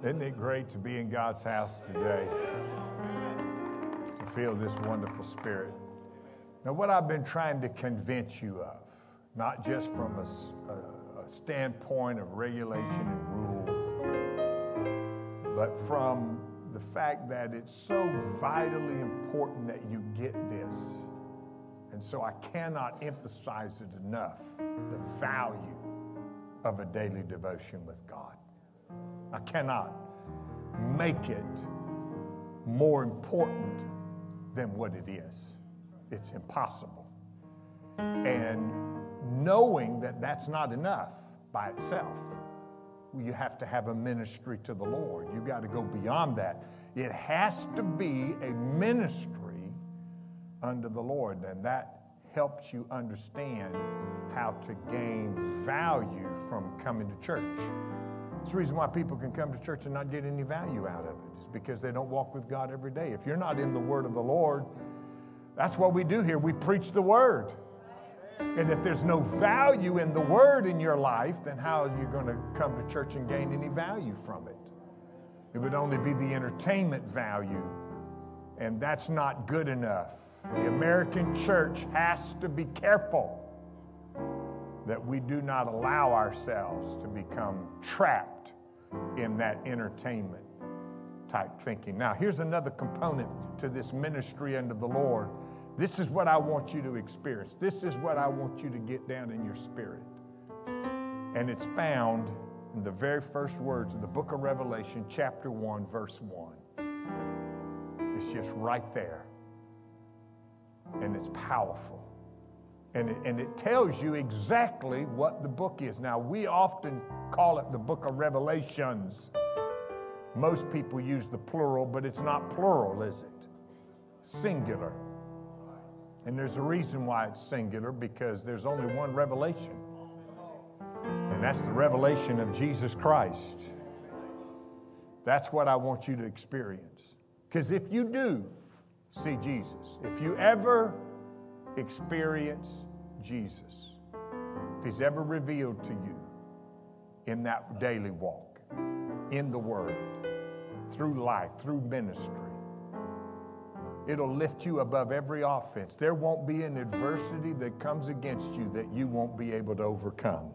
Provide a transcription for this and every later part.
Isn't it great to be in God's house today? To feel this wonderful spirit. Now, what I've been trying to convince you of, not just from a, a, a standpoint of regulation and rule, but from the fact that it's so vitally important that you get this. And so I cannot emphasize it enough the value of a daily devotion with God. I cannot make it more important than what it is. It's impossible. And knowing that that's not enough by itself, you have to have a ministry to the Lord. You got to go beyond that. It has to be a ministry under the Lord, and that helps you understand how to gain value from coming to church. It's the reason why people can come to church and not get any value out of it. It's because they don't walk with God every day. If you're not in the Word of the Lord, that's what we do here. We preach the Word. And if there's no value in the Word in your life, then how are you going to come to church and gain any value from it? It would only be the entertainment value, and that's not good enough. The American church has to be careful that we do not allow ourselves to become trapped in that entertainment type thinking. Now, here's another component to this ministry under the Lord. This is what I want you to experience. This is what I want you to get down in your spirit. And it's found in the very first words of the book of Revelation, chapter 1, verse 1. It's just right there. And it's powerful. And it, and it tells you exactly what the book is. Now, we often call it the book of Revelations. Most people use the plural, but it's not plural, is it? Singular. And there's a reason why it's singular because there's only one revelation, and that's the revelation of Jesus Christ. That's what I want you to experience. Because if you do see Jesus, if you ever experience Jesus, if He's ever revealed to you in that daily walk, in the Word, through life, through ministry, it'll lift you above every offense. There won't be an adversity that comes against you that you won't be able to overcome.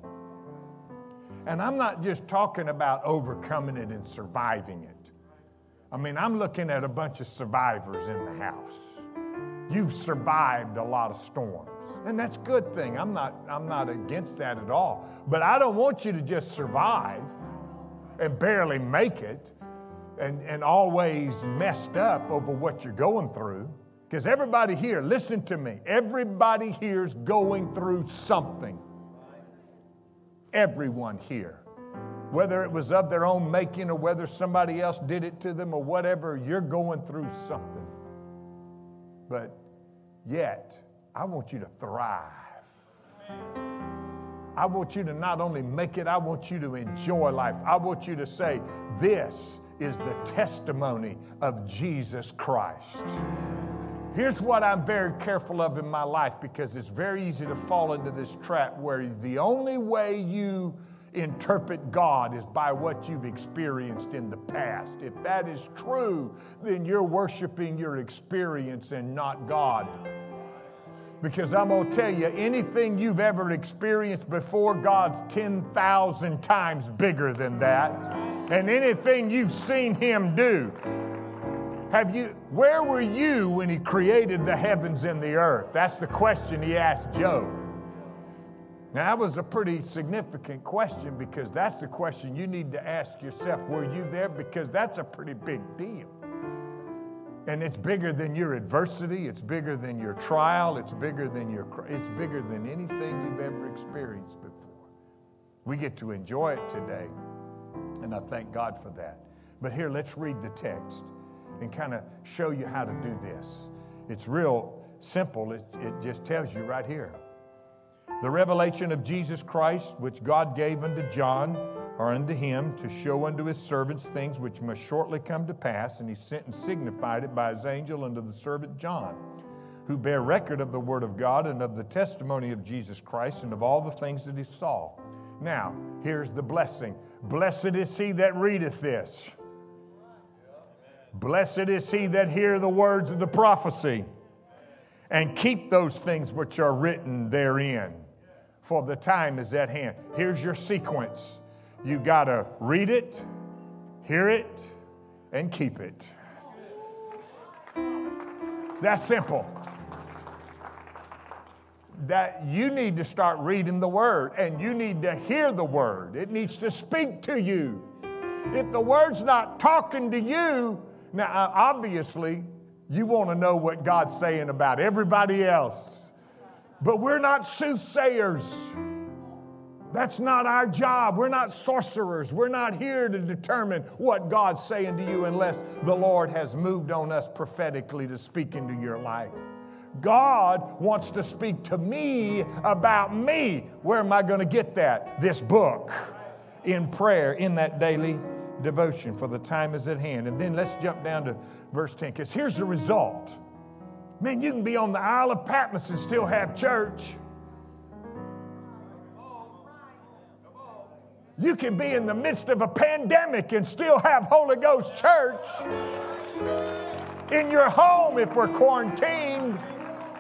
And I'm not just talking about overcoming it and surviving it. I mean, I'm looking at a bunch of survivors in the house. You've survived a lot of storms. And that's a good thing. I'm not, I'm not against that at all. But I don't want you to just survive and barely make it and, and always messed up over what you're going through. Because everybody here, listen to me, everybody here's going through something. Everyone here. Whether it was of their own making or whether somebody else did it to them or whatever, you're going through something. But yet, I want you to thrive. I want you to not only make it, I want you to enjoy life. I want you to say, This is the testimony of Jesus Christ. Here's what I'm very careful of in my life because it's very easy to fall into this trap where the only way you interpret God is by what you've experienced in the past. If that is true, then you're worshiping your experience and not God. Because I'm going to tell you, anything you've ever experienced before, God's 10,000 times bigger than that. And anything you've seen Him do, have you, where were you when He created the heavens and the earth? That's the question He asked Job. Now, that was a pretty significant question because that's the question you need to ask yourself. Were you there? Because that's a pretty big deal. And it's bigger than your adversity, it's bigger than your trial, it's bigger than your it's bigger than anything you've ever experienced before. We get to enjoy it today. And I thank God for that. But here, let's read the text and kind of show you how to do this. It's real simple. It, it just tells you right here. The revelation of Jesus Christ, which God gave unto John or unto him to show unto his servants things which must shortly come to pass, and he sent and signified it by his angel unto the servant John, who bear record of the word of God and of the testimony of Jesus Christ and of all the things that he saw. Now, here's the blessing Blessed is he that readeth this. Blessed is he that hear the words of the prophecy and keep those things which are written therein, for the time is at hand. Here's your sequence you got to read it, hear it, and keep it. That's simple. That you need to start reading the Word and you need to hear the Word. It needs to speak to you. If the Word's not talking to you, now uh, obviously you want to know what God's saying about everybody else. But we're not soothsayers. That's not our job. We're not sorcerers. We're not here to determine what God's saying to you unless the Lord has moved on us prophetically to speak into your life. God wants to speak to me about me. Where am I going to get that? This book in prayer, in that daily devotion, for the time is at hand. And then let's jump down to verse 10, because here's the result. Man, you can be on the Isle of Patmos and still have church. You can be in the midst of a pandemic and still have Holy Ghost church. In your home, if we're quarantined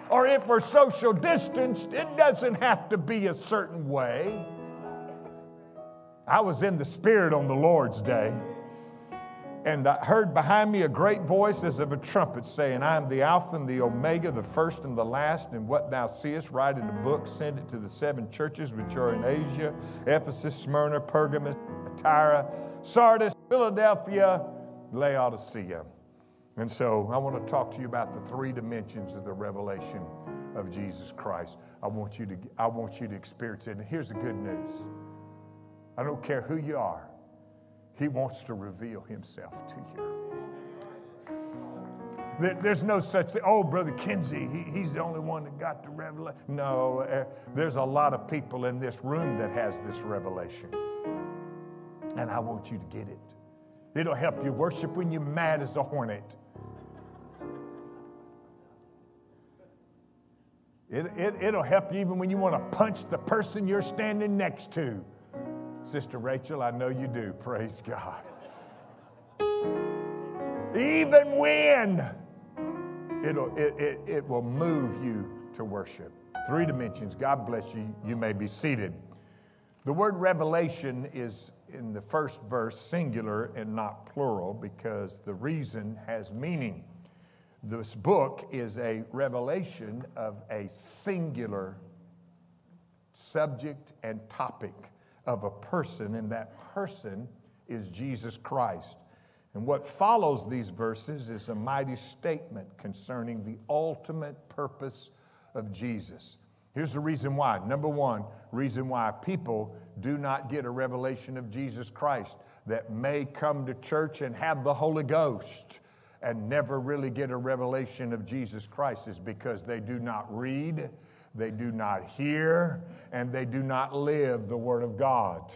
or if we're social distanced, it doesn't have to be a certain way. I was in the Spirit on the Lord's day, and I heard behind me a great voice as of a trumpet saying, I am the Alpha and the Omega, the first and the last, and what thou seest, write in the book, send it to the seven churches which are in Asia Ephesus, Smyrna, Pergamos, Thyatira, Sardis, Philadelphia, Laodicea. And so I want to talk to you about the three dimensions of the revelation of Jesus Christ. I want you to, I want you to experience it. And here's the good news. I don't care who you are, He wants to reveal Himself to you. There's no such thing. Oh, Brother Kinsey, he, he's the only one that got the revelation. No, uh, there's a lot of people in this room that has this revelation. And I want you to get it. It'll help you worship when you're mad as a hornet. It, it, it'll help you even when you want to punch the person you're standing next to. Sister Rachel, I know you do. Praise God. Even when it'll, it, it, it will move you to worship. Three dimensions. God bless you. You may be seated. The word revelation is in the first verse singular and not plural because the reason has meaning. This book is a revelation of a singular subject and topic of a person, and that person is Jesus Christ. And what follows these verses is a mighty statement concerning the ultimate purpose of Jesus. Here's the reason why. Number one, reason why people do not get a revelation of Jesus Christ that may come to church and have the Holy Ghost and never really get a revelation of Jesus Christ is because they do not read they do not hear, and they do not live the Word of God.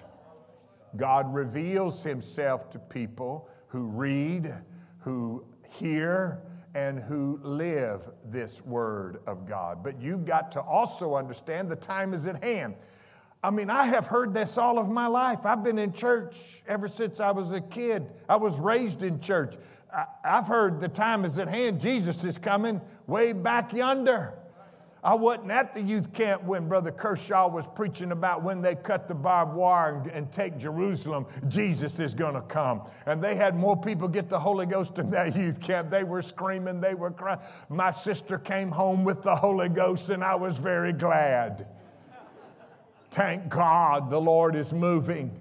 God reveals Himself to people who read, who hear, and who live this Word of God. But you've got to also understand the time is at hand. I mean, I have heard this all of my life. I've been in church ever since I was a kid. I was raised in church. I, have heard the time is at hand. Jesus is coming way back yonder. I wasn't at the youth camp when Brother Kershaw was preaching about when they cut the barbed wire and, and take Jerusalem, Jesus is going to come. And they had more people get the Holy Ghost in that youth camp. They were screaming, they were crying. My sister came home with the Holy Ghost, and I was very glad. Thank God the Lord is moving.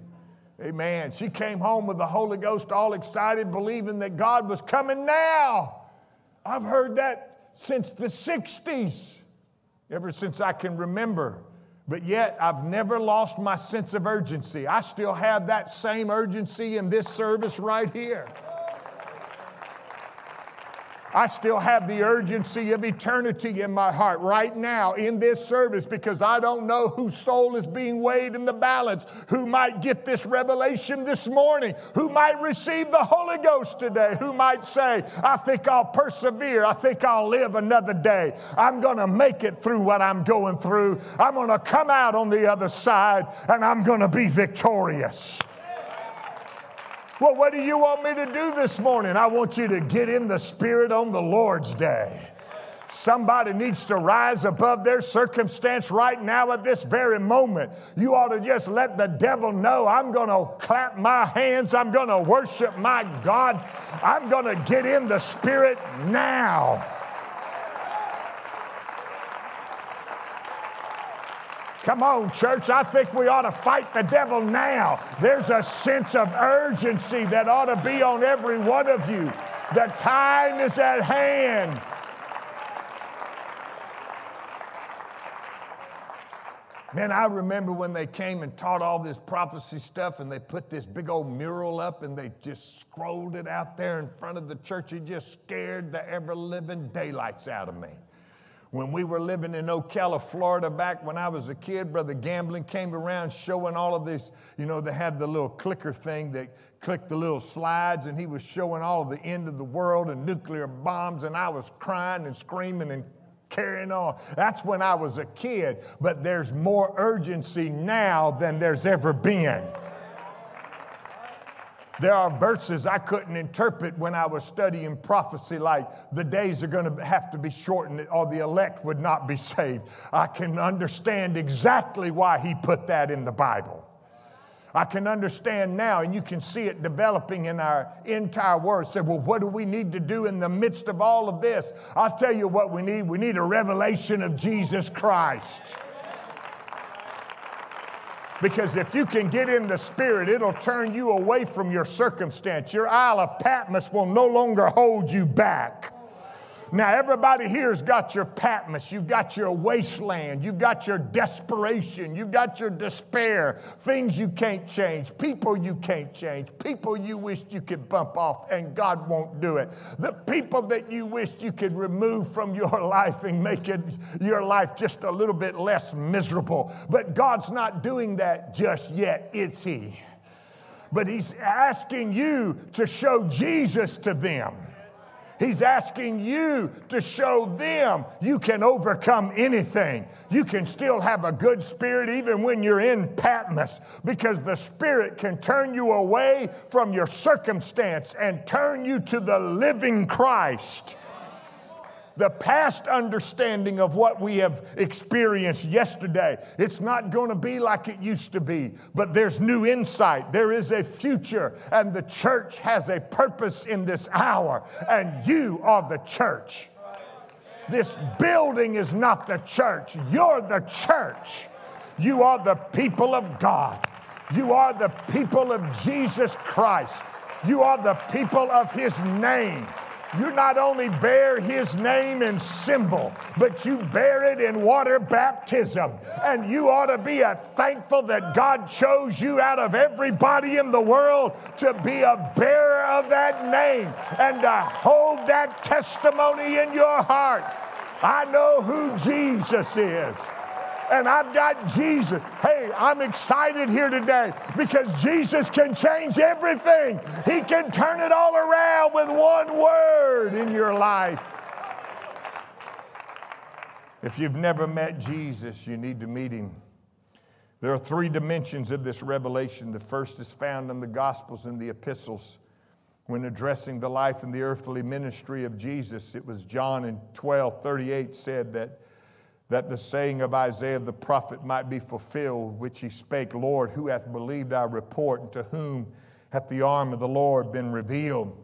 Amen. She came home with the Holy Ghost, all excited, believing that God was coming now. I've heard that since the 60s ever since I can remember. But yet, I've never lost my sense of urgency. I still have that same urgency in this service right here. I still have the urgency of eternity in my heart right now in this service because I don't know whose soul is being weighed in the balance, who might get this revelation this morning, who might receive the Holy Ghost today, who might say, I think I'll persevere, I think I'll live another day. I'm going to make it through what I'm going through. I'm going to come out on the other side and I'm going to be victorious. Well, what do you want me to do this morning? I want you to get in the Spirit on the Lord's day. Somebody needs to rise above their circumstance right now at this very moment. You ought to just let the devil know I'm going to clap my hands. I'm going to worship my God. I'm going to get in the Spirit now. Come on, church. I think we ought to fight the devil now. There's a sense of urgency that ought to be on every one of you. The time is at hand. Man, I remember when they came and taught all this prophecy stuff and they put this big old mural up and they just scrolled it out there in front of the church. It just scared the ever living daylights out of me. When we were living in Ocala, Florida, back when I was a kid, Brother Gambling came around showing all of this. You know, they had the little clicker thing that clicked the little slides, and he was showing all the end of the world and nuclear bombs, and I was crying and screaming and carrying on. That's when I was a kid, but there's more urgency now than there's ever been. There are verses I couldn't interpret when I was studying prophecy, like the days are going to have to be shortened or the elect would not be saved. I can understand exactly why he put that in the Bible. I can understand now, and you can see it developing in our entire world. Say, well, what do we need to do in the midst of all of this? I'll tell you what we need. We need a revelation of Jesus Christ. Because if you can get in the Spirit, it'll turn you away from your circumstance. Your Isle of Patmos will no longer hold you back. Now, everybody here's got your Patmos, you've got your wasteland, you've got your desperation, you've got your despair, things you can't change, people you can't change, people you wished you could bump off, and God won't do it. The people that you wished you could remove from your life and make it your life just a little bit less miserable. But God's not doing that just yet, is He? But He's asking you to show Jesus to them. He's asking you to show them you can overcome anything. You can still have a good spirit even when you're in Patmos because the Spirit can turn you away from your circumstance and turn you to the living Christ the past understanding of what we have experienced yesterday. It's not going to be like it used to be, but there's new insight. There is a future, and the church has a purpose in this hour, and you are the church. This building is not the church, you're the church. You are the people of God. You are the people of Jesus Christ. You are the people of His name you not only bear his name and symbol, but you bear it in water baptism. And you ought to be thankful that God chose you out of everybody in the world to be a bearer of that name and to hold that testimony in your heart. I know who Jesus is and I've got Jesus. Hey, I'm excited here today because Jesus can change everything. He can turn it all around with one word in your life. If you've never met Jesus, you need to meet him. There are three dimensions of this revelation. The first is found in the Gospels and the epistles. When addressing the life and the earthly ministry of Jesus, it was John in 12 38 said that that the saying of Isaiah the prophet might be fulfilled, which he spake, Lord, who hath believed our report, and to whom hath the arm of the Lord been revealed?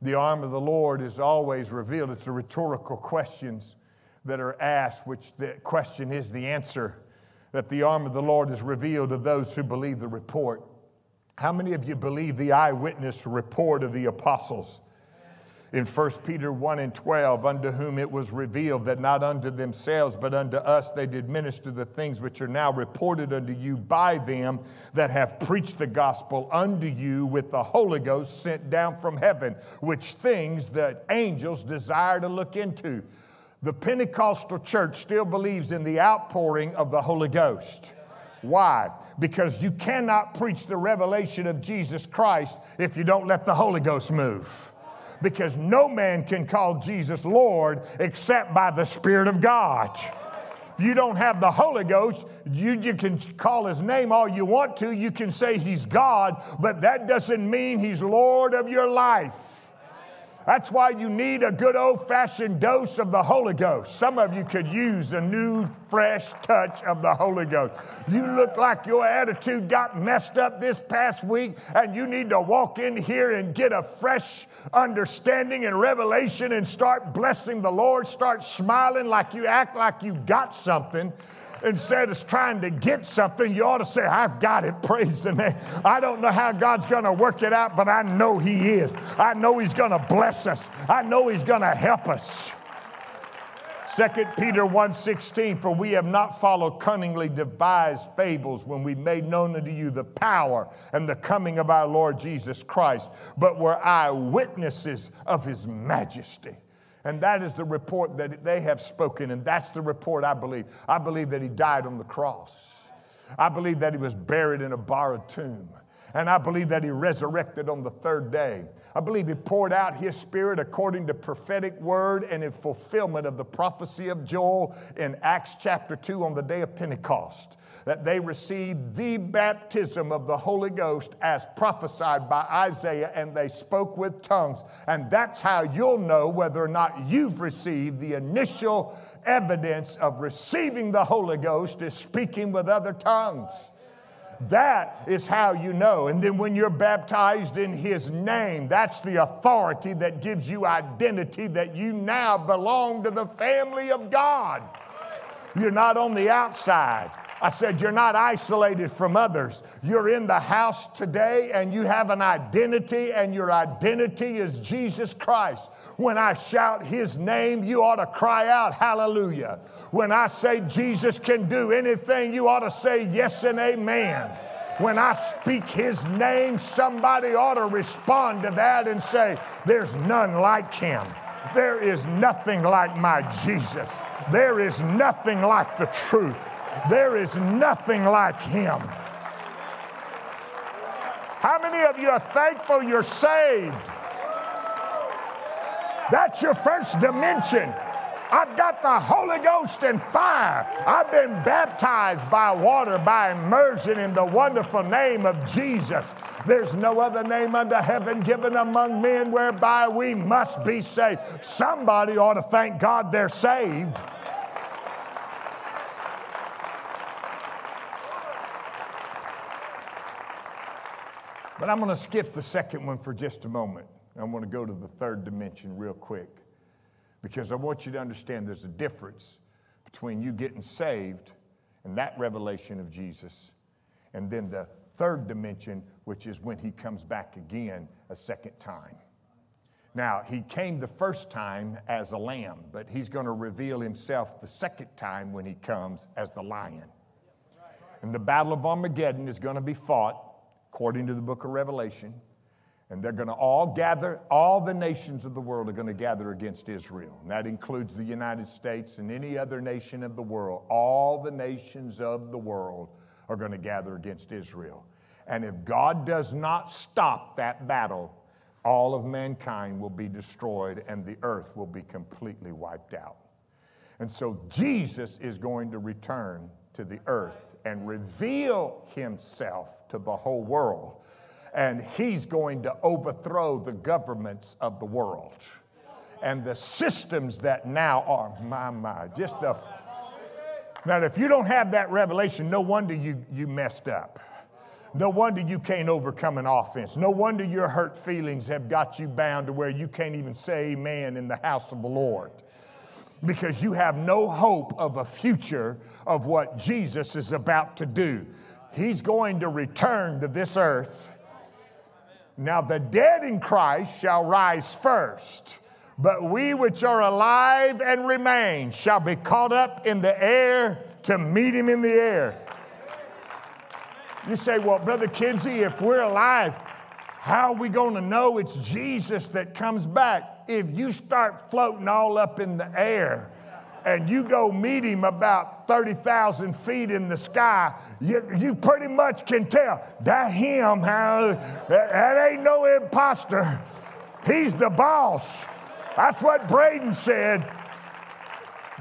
The arm of the Lord is always revealed. It's the rhetorical questions that are asked, which the question is the answer that the arm of the Lord is revealed to those who believe the report. How many of you believe the eyewitness report of the apostles? In 1 Peter 1 and 12, unto whom it was revealed that not unto themselves, but unto us they did minister the things which are now reported unto you by them that have preached the gospel unto you with the Holy Ghost sent down from heaven, which things the angels desire to look into. The Pentecostal church still believes in the outpouring of the Holy Ghost. Why? Because you cannot preach the revelation of Jesus Christ if you don't let the Holy Ghost move because no man can call Jesus Lord except by the Spirit of God. If you don't have the Holy Ghost, you, you can call his name all you want to. You can say he's God, but that doesn't mean he's Lord of your life. That's why you need a good old fashioned dose of the Holy Ghost. Some of you could use a new, fresh touch of the Holy Ghost. You look like your attitude got messed up this past week, and you need to walk in here and get a fresh understanding and revelation and start blessing the Lord. Start smiling like you act like you got something instead of trying to get something, you ought to say, I've got it. Praise the name. I don't know how God's going to work it out, but I know He is. I know He's going to bless us. I know He's going to help us. 2 Peter 1:16 for we have not followed cunningly devised fables when we made known unto you the power and the coming of our Lord Jesus Christ but were eyewitnesses of his majesty. And that is the report that they have spoken, and that's the report I believe. I believe that he died on the cross. I believe that he was buried in a borrowed tomb. And I believe that he resurrected on the third day. I believe he poured out his spirit according to prophetic word and in fulfillment of the prophecy of Joel in Acts chapter 2 on the day of Pentecost that they received the baptism of the Holy Ghost as prophesied by Isaiah, and they spoke with tongues. And that's how you'll know whether or not you've received the initial evidence of receiving the Holy Ghost is speaking with other tongues. That is how you know. And then when you're baptized in His name, that's the authority that gives you identity that you now belong to the family of God. You're not on the outside. I said, You're not isolated from others. You're in the house today and you have an identity, and your identity is Jesus Christ. When I shout his name, you ought to cry out, Hallelujah. When I say Jesus can do anything, you ought to say yes and amen. When I speak his name, somebody ought to respond to that and say, There's none like him. There is nothing like my Jesus. There is nothing like the truth. There is nothing like him. How many of you are thankful you're saved? That's your first dimension. I've got the Holy Ghost and fire. I've been baptized by water by immersion in the wonderful name of Jesus. There's no other name under heaven given among men whereby we must be saved. Somebody ought to thank God they're saved. But I'm going to skip the second one for just a moment. I'm going to go to the third dimension real quick because I want you to understand there's a difference between you getting saved and that revelation of Jesus, and then the third dimension, which is when he comes back again a second time. Now, he came the first time as a lamb, but he's going to reveal himself the second time when he comes as the lion. And the Battle of Armageddon is going to be fought according to the book of Revelation. And they're going to all gather, all the nations of the world are going to gather against Israel. And that includes the United States and any other nation of the world. All the nations of the world are going to gather against Israel. And if God does not stop that battle, all of mankind will be destroyed and the earth will be completely wiped out. And so Jesus is going to return to the earth and reveal himself to the whole world. And he's going to overthrow the governments of the world and the systems that now are, my, my, just the. Now, if you don't have that revelation, no wonder you, you messed up. No wonder you can't overcome an offense. No wonder your hurt feelings have got you bound to where you can't even say amen in the house of the Lord because you have no hope of a future of what Jesus is about to do. He's going to return to this earth. Now, the dead in Christ shall rise first. But we which are alive and remain shall be caught up in the air to meet him in the air. You say, well, Brother Kinsey, if we're alive, how are we going to know it's Jesus that comes back? If you start floating all up in the air and you go meet him about 30,000 feet in the sky, you, you pretty much can tell that him, how, that, that ain't no imposter. He's the boss. That's what Braden said.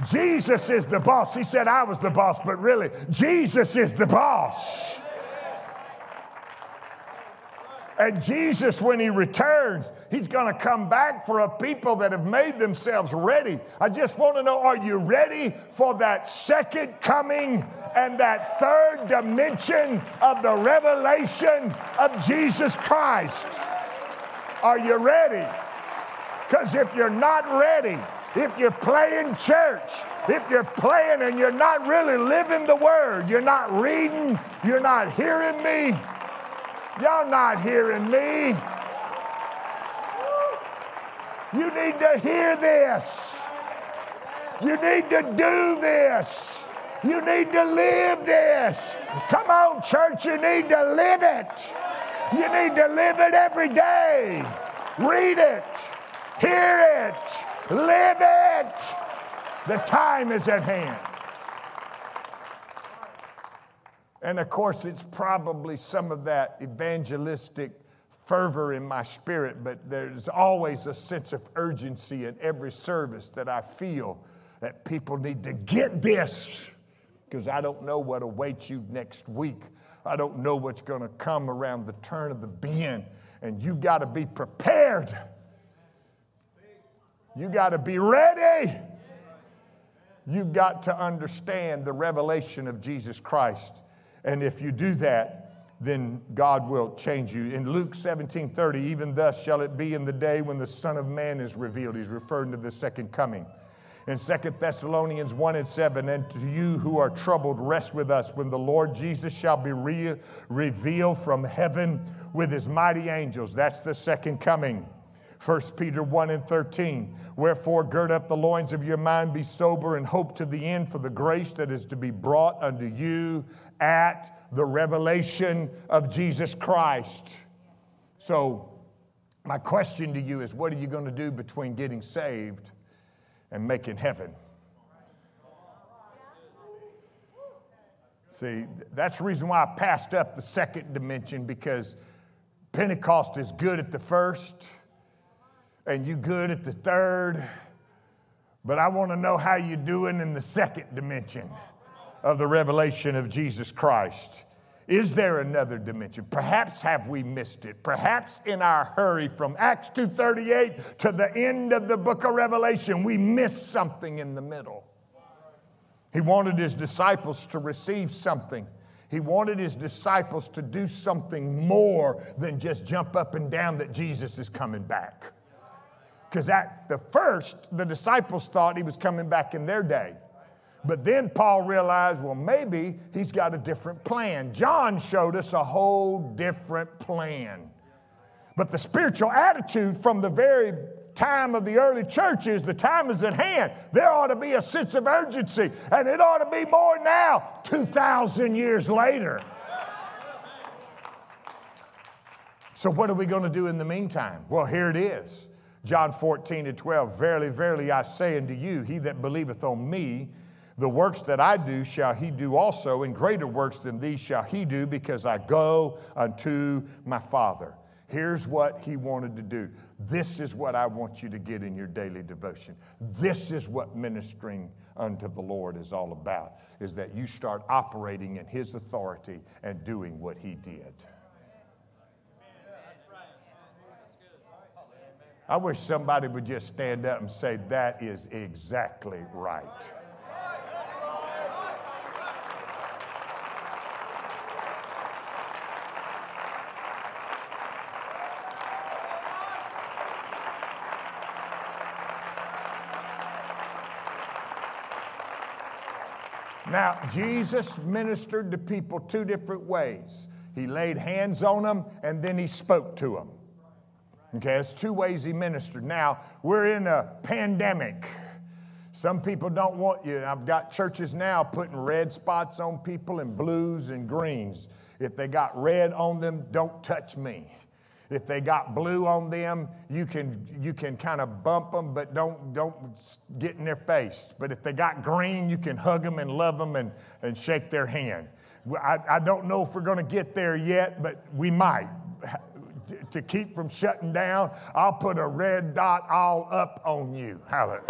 Jesus is the boss. He said I was the boss, but really, Jesus is the boss. And Jesus, when he returns, he's going to come back for a people that have made themselves ready. I just want to know are you ready for that second coming and that third dimension of the revelation of Jesus Christ? Are you ready? Because if you're not ready, if you're playing church, if you're playing and you're not really living the word, you're not reading, you're not hearing me, y'all not hearing me. You need to hear this. You need to do this. You need to live this. Come on, church, you need to live it. You need to live it every day. Read it. Hear it, live it. The time is at hand. And of course, it's probably some of that evangelistic fervor in my spirit, but there's always a sense of urgency in every service that I feel that people need to get this because I don't know what awaits you next week. I don't know what's going to come around the turn of the bend, and you've got to be prepared. You got to be ready. You've got to understand the revelation of Jesus Christ. And if you do that, then God will change you. In Luke 17 30, even thus shall it be in the day when the Son of Man is revealed. He's referring to the second coming. In 2 Thessalonians 1 and 7, and to you who are troubled, rest with us when the Lord Jesus shall be re- revealed from heaven with his mighty angels. That's the second coming. 1 Peter 1 and 13. Wherefore, gird up the loins of your mind, be sober, and hope to the end for the grace that is to be brought unto you at the revelation of Jesus Christ. So, my question to you is what are you going to do between getting saved and making heaven? See, that's the reason why I passed up the second dimension because Pentecost is good at the first and you good at the third, but I want to know how you're doing in the second dimension of the revelation of Jesus Christ. Is there another dimension? Perhaps have we missed it? Perhaps in our hurry from Acts 2:38 to the end of the book of Revelation, we missed something in the middle. He wanted his disciples to receive something. He wanted his disciples to do something more than just jump up and down that Jesus is coming back. Because at the first, the disciples thought he was coming back in their day. But then Paul realized, well, maybe he's got a different plan. John showed us a whole different plan. But the spiritual attitude from the very time of the early churches, the time is at hand. There ought to be a sense of urgency, and it ought to be more now, 2,000 years later. So, what are we going to do in the meantime? Well, here it is. John 14 and 12, Verily, verily, I say unto you, he that believeth on me, the works that I do shall he do also, and greater works than these shall he do, because I go unto my Father. Here's what he wanted to do. This is what I want you to get in your daily devotion. This is what ministering unto the Lord is all about, is that you start operating in his authority and doing what he did. I wish somebody would just stand up and say, That is exactly right. Now, Jesus ministered to people two different ways. He laid hands on them and then he spoke to them. Okay, it's two ways he ministered. Now, we're in a pandemic. Some people don't want you. I've got churches now putting red spots on people and blues and greens. If they got red on them, don't touch me. If they got blue on them, you can, you can kind of bump them, but don't, don't get in their face. But if they got green, you can hug them and love them and, and shake their hand. I, I don't know if we're going to get there yet, but we might. To keep from shutting down, I'll put a red dot all up on you. Hallelujah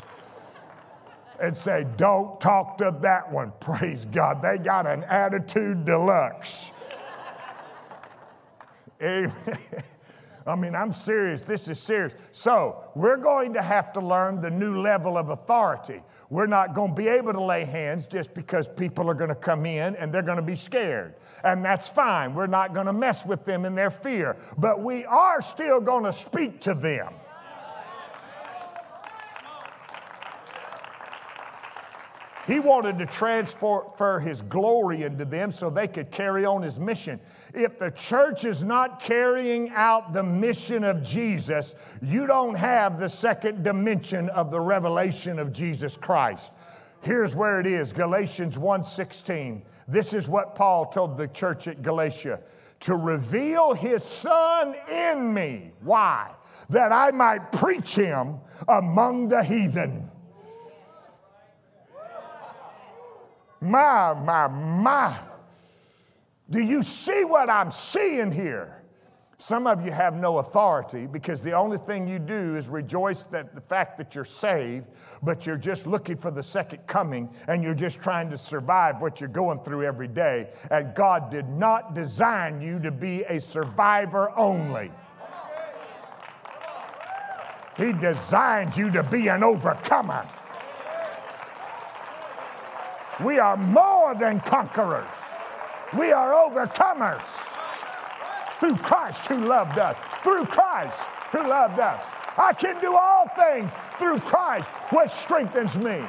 and say, Don't talk to that one. Praise God. They got an attitude deluxe. Amen. I mean, I'm serious. This is serious. So, we're going to have to learn the new level of authority. We're not going to be able to lay hands just because people are going to come in and they're going to be scared. And that's fine. We're not going to mess with them in their fear. But we are still going to speak to them. He wanted to transfer his glory into them so they could carry on his mission. If the church is not carrying out the mission of Jesus, you don't have the second dimension of the revelation of Jesus Christ. Here's where it is Galatians 1:16. This is what Paul told the church at Galatia to reveal his son in me. Why? That I might preach him among the heathen. My, my, my. Do you see what I'm seeing here? Some of you have no authority because the only thing you do is rejoice that the fact that you're saved, but you're just looking for the second coming and you're just trying to survive what you're going through every day. And God did not design you to be a survivor only. He designed you to be an overcomer. We are more than conquerors. We are overcomers through Christ who loved us. Through Christ who loved us. I can do all things through Christ which strengthens me.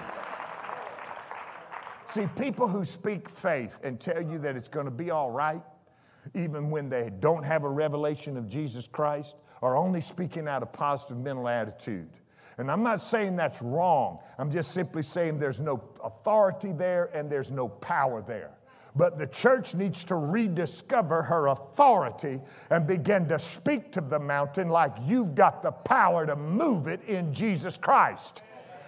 See, people who speak faith and tell you that it's going to be all right, even when they don't have a revelation of Jesus Christ, are only speaking out of positive mental attitude. And I'm not saying that's wrong. I'm just simply saying there's no authority there and there's no power there. But the church needs to rediscover her authority and begin to speak to the mountain like you've got the power to move it in Jesus Christ.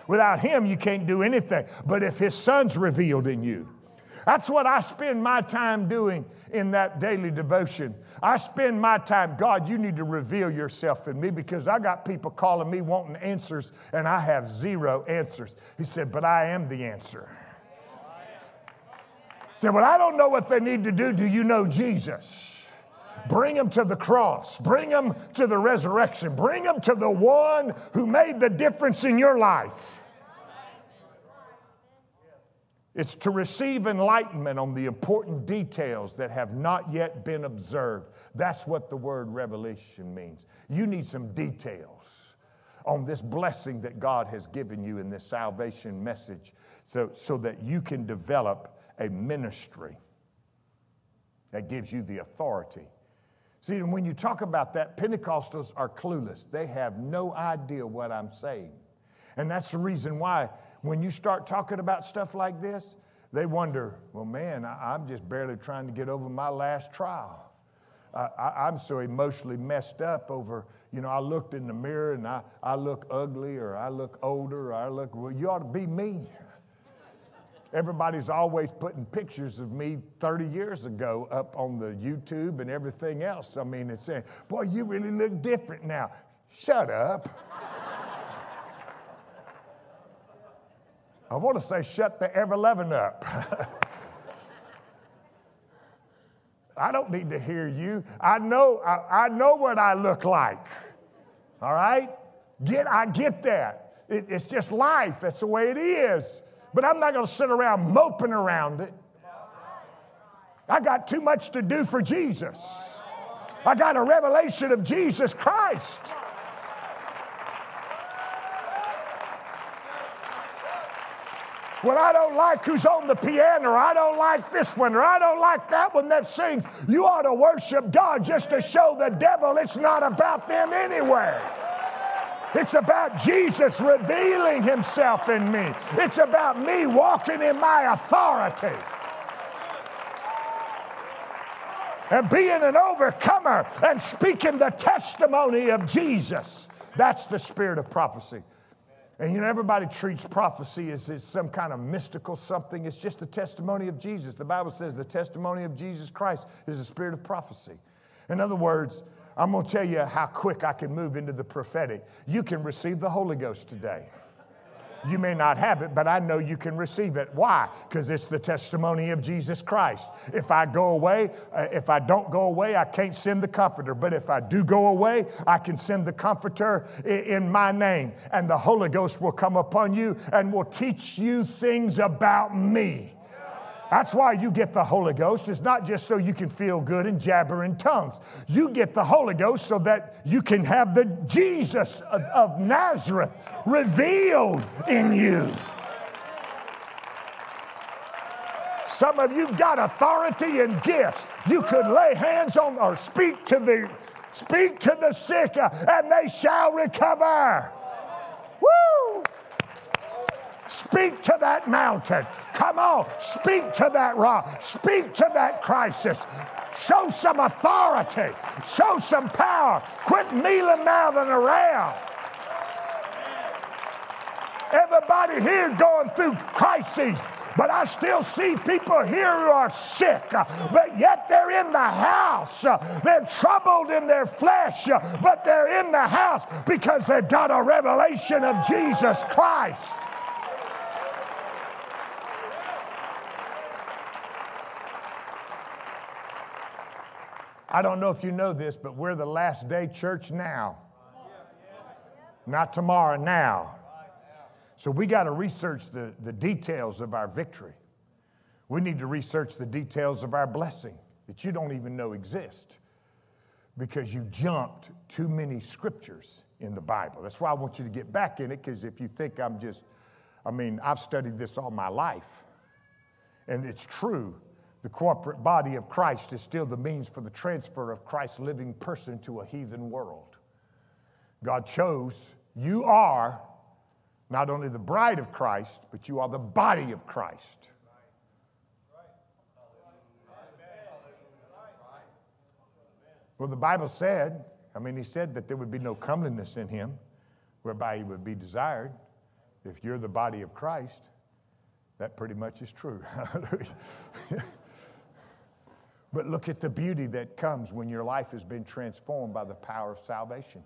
Without Him, you can't do anything. But if His Son's revealed in you, that's what I spend my time doing in that daily devotion. I spend my time, God, you need to reveal yourself in me because I got people calling me wanting answers and I have zero answers. He said, But I am the answer. He said, Well, I don't know what they need to do. Do you know Jesus? Bring them to the cross. Bring them to the resurrection. Bring them to the one who made the difference in your life. It's to receive enlightenment on the important details that have not yet been observed. That's what the word revelation means. You need some details on this blessing that God has given you in this salvation message so, so that you can develop a ministry that gives you the authority. See, when you talk about that, Pentecostals are clueless. They have no idea what I'm saying. And that's the reason why when you start talking about stuff like this, they wonder, well, man, I, am just barely trying to get over my last trial. I, am so emotionally messed up over, you know, I looked in the mirror and I, I look ugly or I look older or I look, well, you ought to be me. Everybody's always putting pictures of me 30 years ago up on the YouTube and everything else. I mean, it's saying, boy, you really look different now. Shut up. I want to say, shut the ever loving up. I don't need to hear you. I know, I, I, know what I look like. All right? Get, I get that. It, it's just life. That's the way it is. But I'm not going to sit around moping around it. I got too much to do for Jesus. I got a revelation of Jesus Christ. Well, I don't like who's on the piano, or I don't like this one, or I don't like that one that sings. You ought to worship God just to show the devil it's not about them anyway. It's about Jesus revealing himself in me. It's about me walking in my authority. And being an overcomer and speaking the testimony of Jesus. That's the spirit of prophecy. And you know, everybody treats prophecy as, as some kind of mystical something. It's just the testimony of Jesus. The Bible says the testimony of Jesus Christ is the spirit of prophecy. In other words, I'm going to tell you how quick I can move into the prophetic. You can receive the Holy Ghost today. You may not have it, but I know you can receive it. Why? Because it's the testimony of Jesus Christ. If I go away, uh, if I don't go away, I can't send the comforter. But if I do go away, I can send the comforter in my name. And the Holy Ghost will come upon you and will teach you things about me. That's why you get the Holy Ghost. It's not just so you can feel good and jabber in tongues. You get the Holy Ghost so that you can have the Jesus of, of Nazareth revealed in you. Some of you got authority and gifts. You could lay hands on or speak to the speak to the sick uh, and they shall recover. Woo! Speak to that mountain. Come on, speak to that rock. Speak to that crisis. Show some authority. Show some power. Quit mealing mouthing around. Everybody here going through crises, but I still see people here who are sick, but yet they're in the house. They're troubled in their flesh, but they're in the house because they've got a revelation of Jesus Christ. I don't know if you know this, but we're the last day church now. Not tomorrow, now. So we got to research the, the details of our victory. We need to research the details of our blessing that you don't even know exist because you jumped too many scriptures in the Bible. That's why I want you to get back in it because if you think I'm just, I mean, I've studied this all my life and it's true the corporate body of Christ is still the means for the transfer of Christ's living person to a heathen world. God chose, you are not only the bride of Christ, but you are the body of Christ. Well, the Bible said, I mean, he said that there would be no comeliness in him whereby he would be desired. If you're the body of Christ, that pretty much is true. But look at the beauty that comes when your life has been transformed by the power of salvation.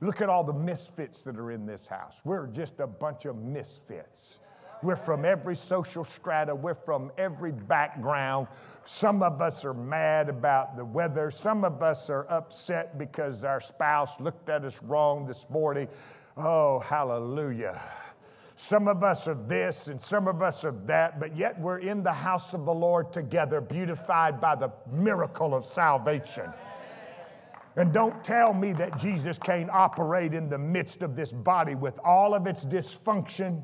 Look at all the misfits that are in this house. We're just a bunch of misfits. We're from every social strata, we're from every background. Some of us are mad about the weather, some of us are upset because our spouse looked at us wrong this morning. Oh, hallelujah. Some of us are this and some of us are that, but yet we're in the house of the Lord together, beautified by the miracle of salvation. And don't tell me that Jesus can't operate in the midst of this body with all of its dysfunction,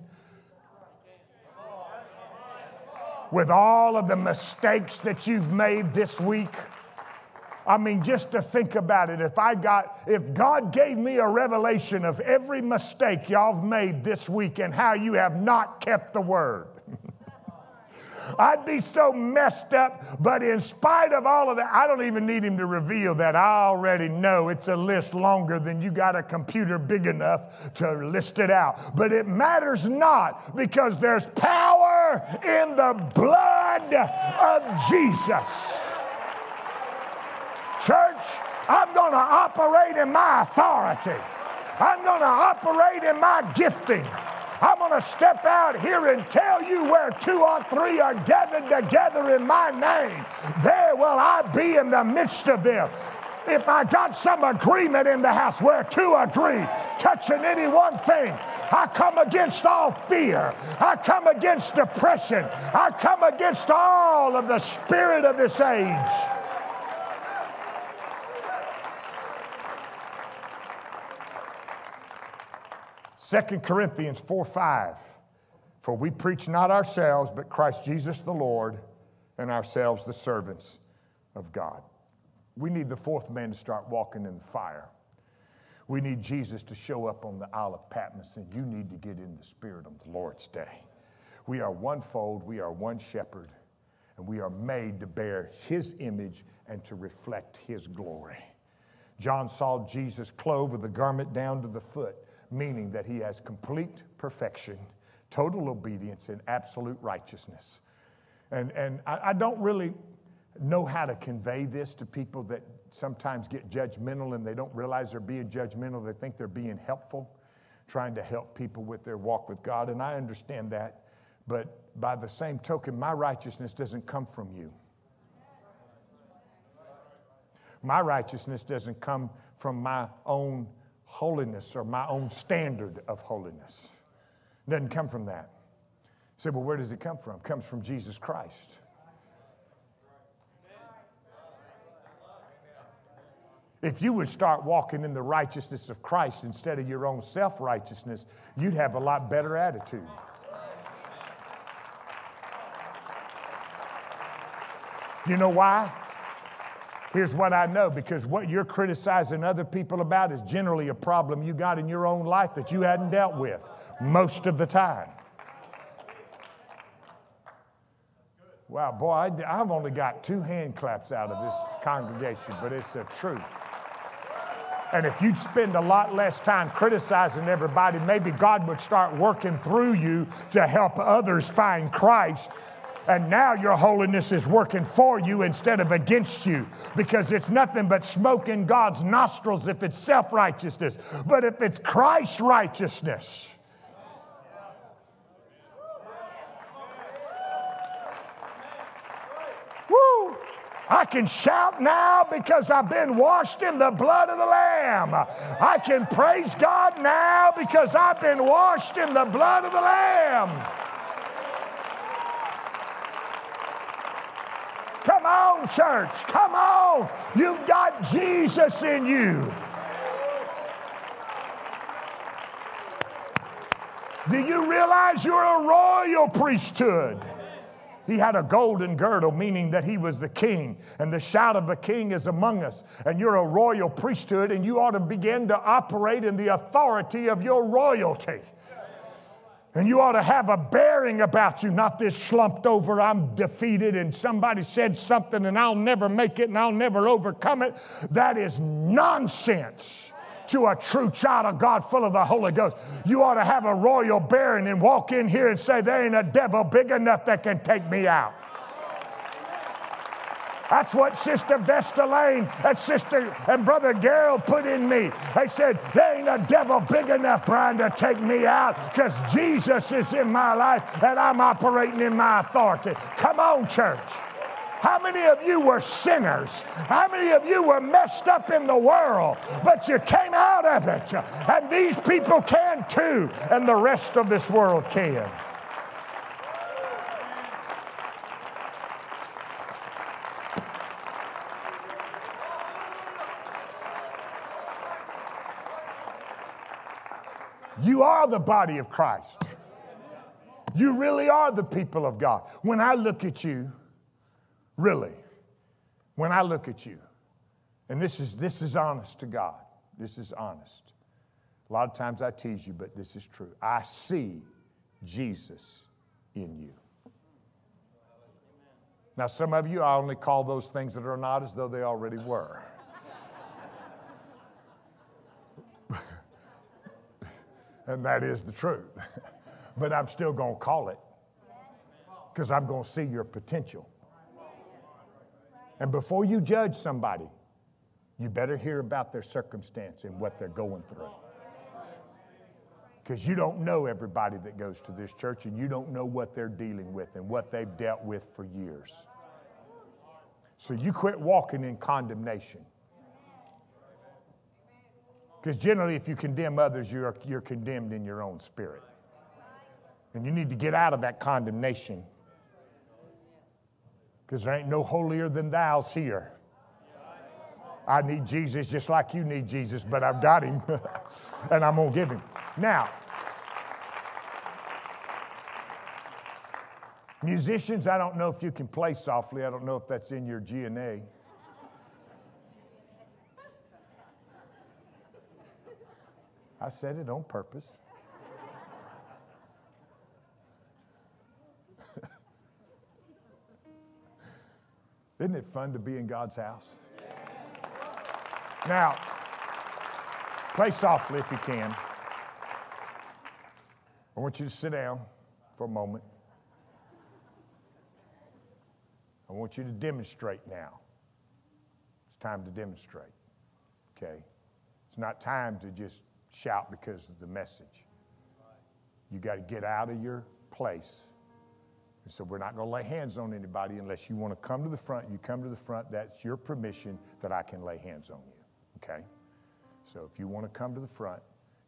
with all of the mistakes that you've made this week I mean, just to think about it, if I got, if God gave me a revelation of every mistake y'all have made this week and how you have not kept the word. I'd be so messed up, but in spite of all of that, I don't even need him to reveal that. I already know it's a list longer than you got a computer big enough to list it out. But it matters not because there's power in the blood of Jesus. Church, I'm going to operate in my authority. I'm going to operate in my gifting. I'm going to step out here and tell you where two or three are gathered together in my name. There will I be in the midst of them. If I got some agreement in the house where two agree, touching any one thing, I come against all fear. I come against depression. I come against all of the spirit of this age. Second Corinthians 4 5. For we preach not ourselves, but Christ Jesus the Lord, and ourselves the servants of God. We need the fourth man to start walking in the fire. We need Jesus to show up on the Isle of Patmos, and you need to get in the spirit of the Lord's day. We are one fold, we are one shepherd, and we are made to bear his image and to reflect his glory. John saw Jesus clothed with the garment down to the foot, meaning that he has complete perfection, total obedience, and absolute righteousness. And, and I, I don't really know how to convey this to people that sometimes get judgmental and they don't realize they're being judgmental. They think they're being helpful, trying to help people with their walk with God. And I understand that. But by the same token, my righteousness doesn't come from you. My righteousness doesn't come from my own holiness or my own standard of holiness. It doesn't come from that. You say, well, where does it come from? It comes from Jesus Christ. If you would start walking in the righteousness of Christ instead of your own self righteousness, you'd have a lot better attitude. You know why? Here's what I know because what you're criticizing other people about is generally a problem you got in your own life that you hadn't dealt with most of the time. Wow, boy, I, have only got two hand claps out of this congregation, but it's the truth. And if you'd spend a lot less time criticizing everybody, maybe God would start working through you to help others find Christ. And now your holiness is working for you instead of against you because it's nothing but smoke in God's nostrils if it's self righteousness. But if it's Christ's righteousness, Woo! I can shout now because I've been washed in the blood of the Lamb. I can praise God now because I've been washed in the blood of the Lamb. Come on, church. Come on. You've got Jesus in you. Do you realize you're a royal priesthood? He had a golden girdle, meaning that he was the king. And the shout of the king is among us. And you're a royal priesthood, and you ought to begin to operate in the authority of your royalty. And you ought to have a bearing about you, not this slumped over, I'm defeated, and somebody said something, and I'll never make it, and I'll never overcome it. That is nonsense to a true child of God full of the Holy Ghost. You ought to have a royal bearing and walk in here and say, There ain't a devil big enough that can take me out. That's what Sister Vesta Lane and Sister and Brother Gerald put in me. They said, There ain't a devil big enough, Brian, to take me out because Jesus is in my life and I'm operating in my authority. Come on, church. How many of you were sinners? How many of you were messed up in the world, but you came out of it? And these people can too, and the rest of this world can. Are the body of Christ. You really are the people of God. When I look at you, Really, when I look at you, and this is, this is honest to God, this is honest. A lot of times I tease you, but this is true. I see Jesus in you. Now, some of you, I only call those things that are not as though they already were. And that is the truth. but I'm still going to call it because I'm going to see your potential. And before you judge somebody, you better hear about their circumstance and what they're going through. Because you don't know everybody that goes to this church and you don't know what they're dealing with and what they've dealt with for years. So you quit walking in condemnation. Because generally, if you condemn others, you're, you're condemned in your own spirit. And you need to get out of that condemnation because there ain't no holier than thou's here. I need Jesus just like you need Jesus, but I've got him and I'm going to give him. Now, Musicians, I don't know if you can play softly. I don't know if that's in your GNA. I said it on purpose. Isn't it fun to be in God's house? Now, play softly if you can. I want you to sit down for a moment. I want you to demonstrate now. It's time to demonstrate, okay? It's not time to just shout because of the message. You got to get out of your place. And so we're not going to lay hands on anybody unless you want to come to the front. You come to the front, that's your permission that I can lay hands on you, okay? So if you want to come to the front,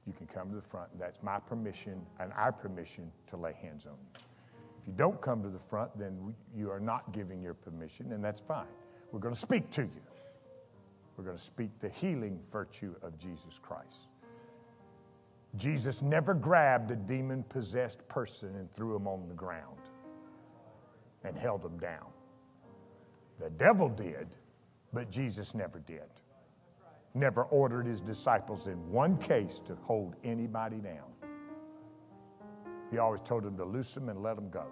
you can come to the front. That's my permission and our permission to lay hands on you. If you don't come to the front, then you are not giving your permission, and that's fine. We're going to speak to you. We're going to speak the healing virtue of Jesus Christ. Jesus never grabbed a demon possessed person and threw him on the ground and held him down. The devil did, but Jesus never did. Never ordered his disciples in one case to hold anybody down. He always told them to loose them and let them go.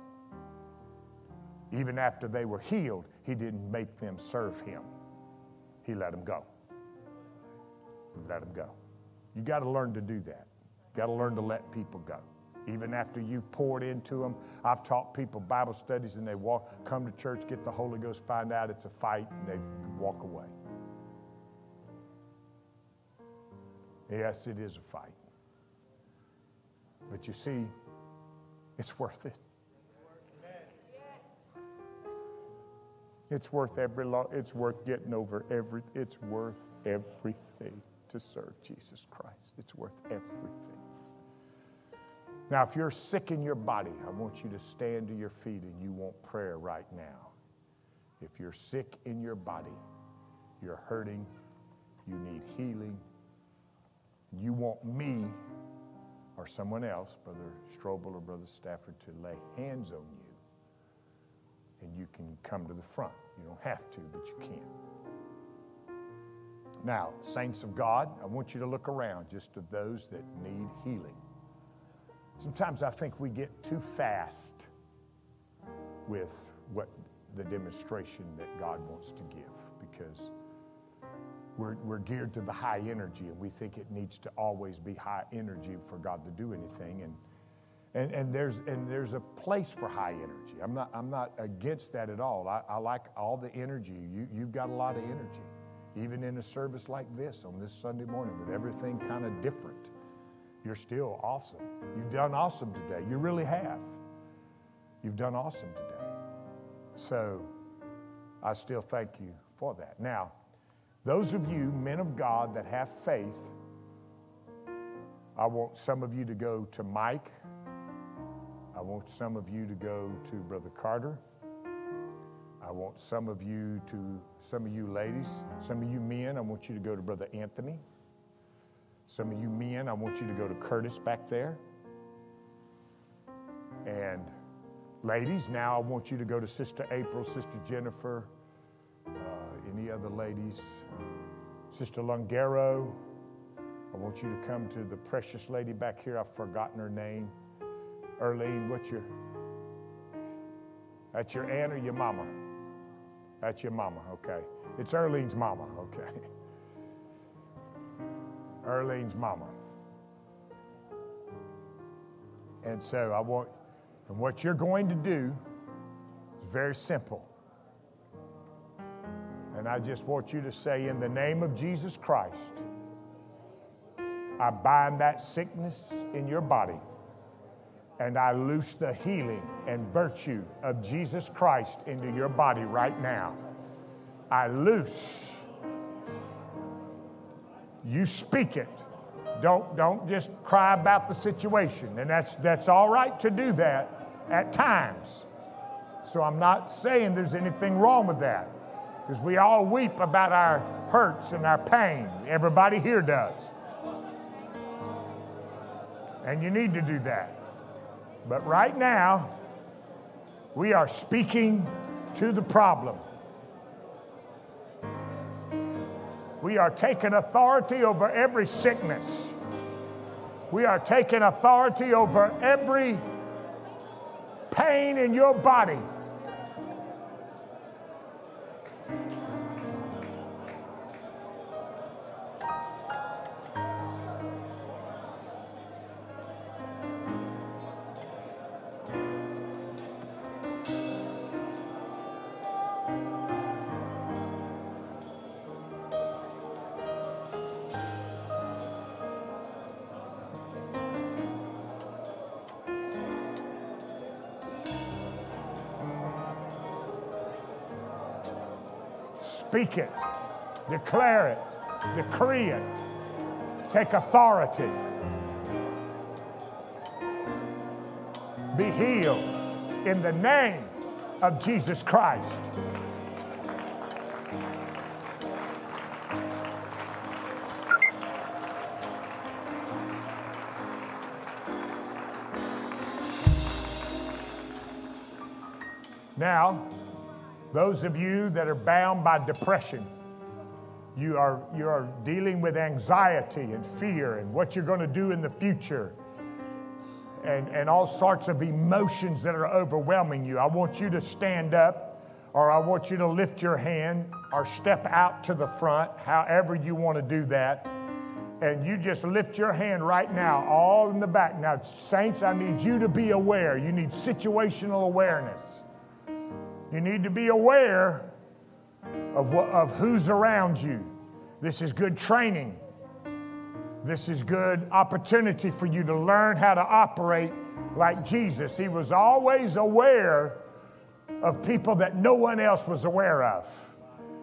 Even after they were healed, he didn't make them serve him. He let them go. Let them go. You got to learn to do that. Got to learn to let people go. Even after you've poured into them, I've taught people Bible studies and they walk, come to church, get the Holy Ghost, find out it's a fight, and they walk away. Yes, it is a fight. But you see, it's worth it. It's worth every law. It's worth getting over every. It's worth everything to serve Jesus Christ. It's worth everything. Now, if you're sick in your body, I want you to stand to your feet and you want prayer right now. If you're sick in your body, you're hurting, you need healing, you want me or someone else, Brother Strobel or Brother Stafford, to lay hands on you, and you can come to the front. You don't have to, but you can. Now, saints of God, I want you to look around just to those that need healing. Sometimes I think we get too fast with what the demonstration that God wants to give because we're, we're geared to the high energy and we think it needs to always be high energy for God to do anything. And, and, and, there's, and there's a place for high energy. I'm not, I'm not against that at all. I, I like all the energy. You, you've got a lot of energy, even in a service like this on this Sunday morning with everything kind of different. You're still awesome. You've done awesome today. You really have. You've done awesome today. So I still thank you for that. Now, those of you, men of God, that have faith, I want some of you to go to Mike. I want some of you to go to Brother Carter. I want some of you to, some of you ladies, some of you men, I want you to go to Brother Anthony. Some of you men, I want you to go to Curtis back there. And ladies, now I want you to go to Sister April, Sister Jennifer, uh, any other ladies? Sister Lungaro, I want you to come to the precious lady back here. I've forgotten her name. Erlene, what's your? That's your aunt or your mama? That's your mama, okay. It's Erlene's mama, okay. Erlene's mama. And so I want, and what you're going to do is very simple. And I just want you to say, in the name of Jesus Christ, I bind that sickness in your body and I loose the healing and virtue of Jesus Christ into your body right now. I loose. You speak it. Don't, don't just cry about the situation. And that's, that's all right to do that at times. So I'm not saying there's anything wrong with that because we all weep about our hurts and our pain. Everybody here does. And you need to do that. But right now, We are speaking to the problem. We are taking authority over every sickness. We are taking authority over every pain in your body. Speak it, declare it, decree it, take authority. Be healed in the name of Jesus Christ. Now, those of you that are bound by depression, you are, you are dealing with anxiety and fear and what you're going to do in the future and, and all sorts of emotions that are overwhelming you. I want you to stand up or I want you to lift your hand or step out to the front, however you want to do that. And you just lift your hand right now, all in the back. Now, saints, I need you to be aware. You need situational awareness. You need to be aware of, what, of who's around you. This is good training. This is good opportunity for you to learn how to operate like Jesus. He was always aware of people that no one else was aware of.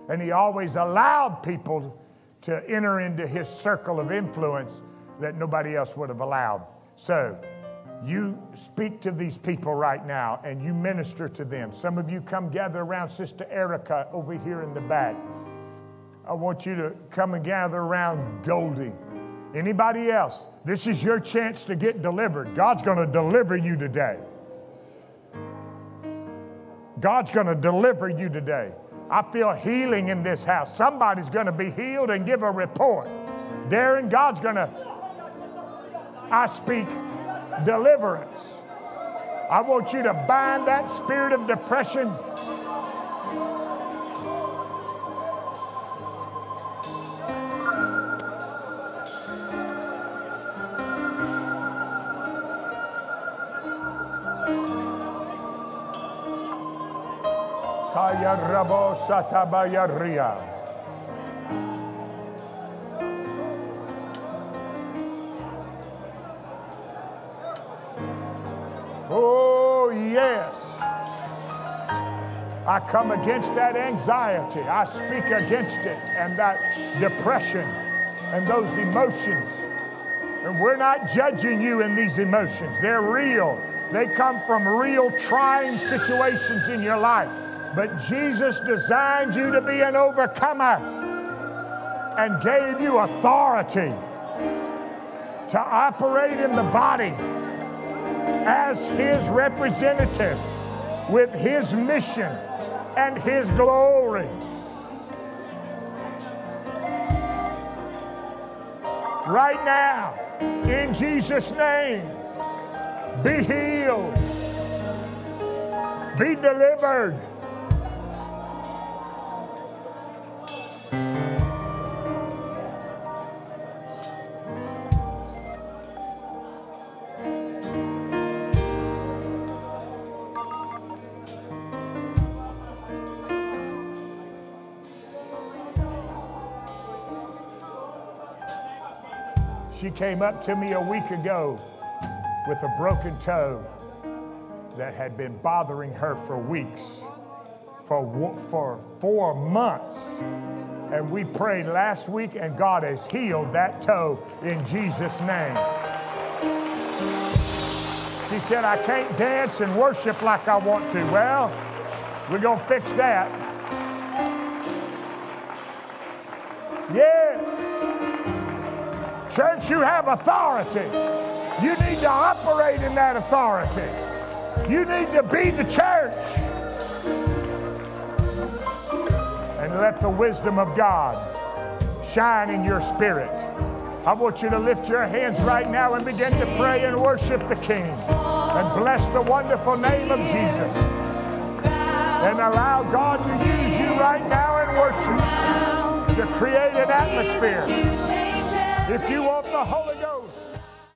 And he always allowed people to enter into his circle of influence that nobody else would have allowed. So, you speak to these people right now and you minister to them. Some of you come gather around Sister Erica over here in the back. I want you to come and gather around Goldie. Anybody else? This is your chance to get delivered. God's going to deliver you today. God's going to deliver you today. I feel healing in this house. Somebody's going to be healed and give a report. Darren, God's going to. I speak deliverance. I want you to bind that spirit of depression. Kaya rabo. I come against that anxiety. I speak against it and that depression and those emotions. And we're not judging you in these emotions, they're real. They come from real trying situations in your life. But Jesus designed you to be an overcomer and gave you authority to operate in the body as his representative with his mission and his glory. Right now, in Jesus' name, be healed, be delivered. Came up to me a week ago with a broken toe that had been bothering her for weeks, for, for four months. And we prayed last week, and God has healed that toe in Jesus' name. She said, I can't dance and worship like I want to. Well, we're going to fix that. Yes. Church, you have authority. You need to operate in that authority. You need to be the church. And let the wisdom of God shine in your spirit. I want you to lift your hands right now and begin to pray and worship the King and bless the wonderful name of Jesus. And allow God to use you right now in worship to create an atmosphere. If you want the Holy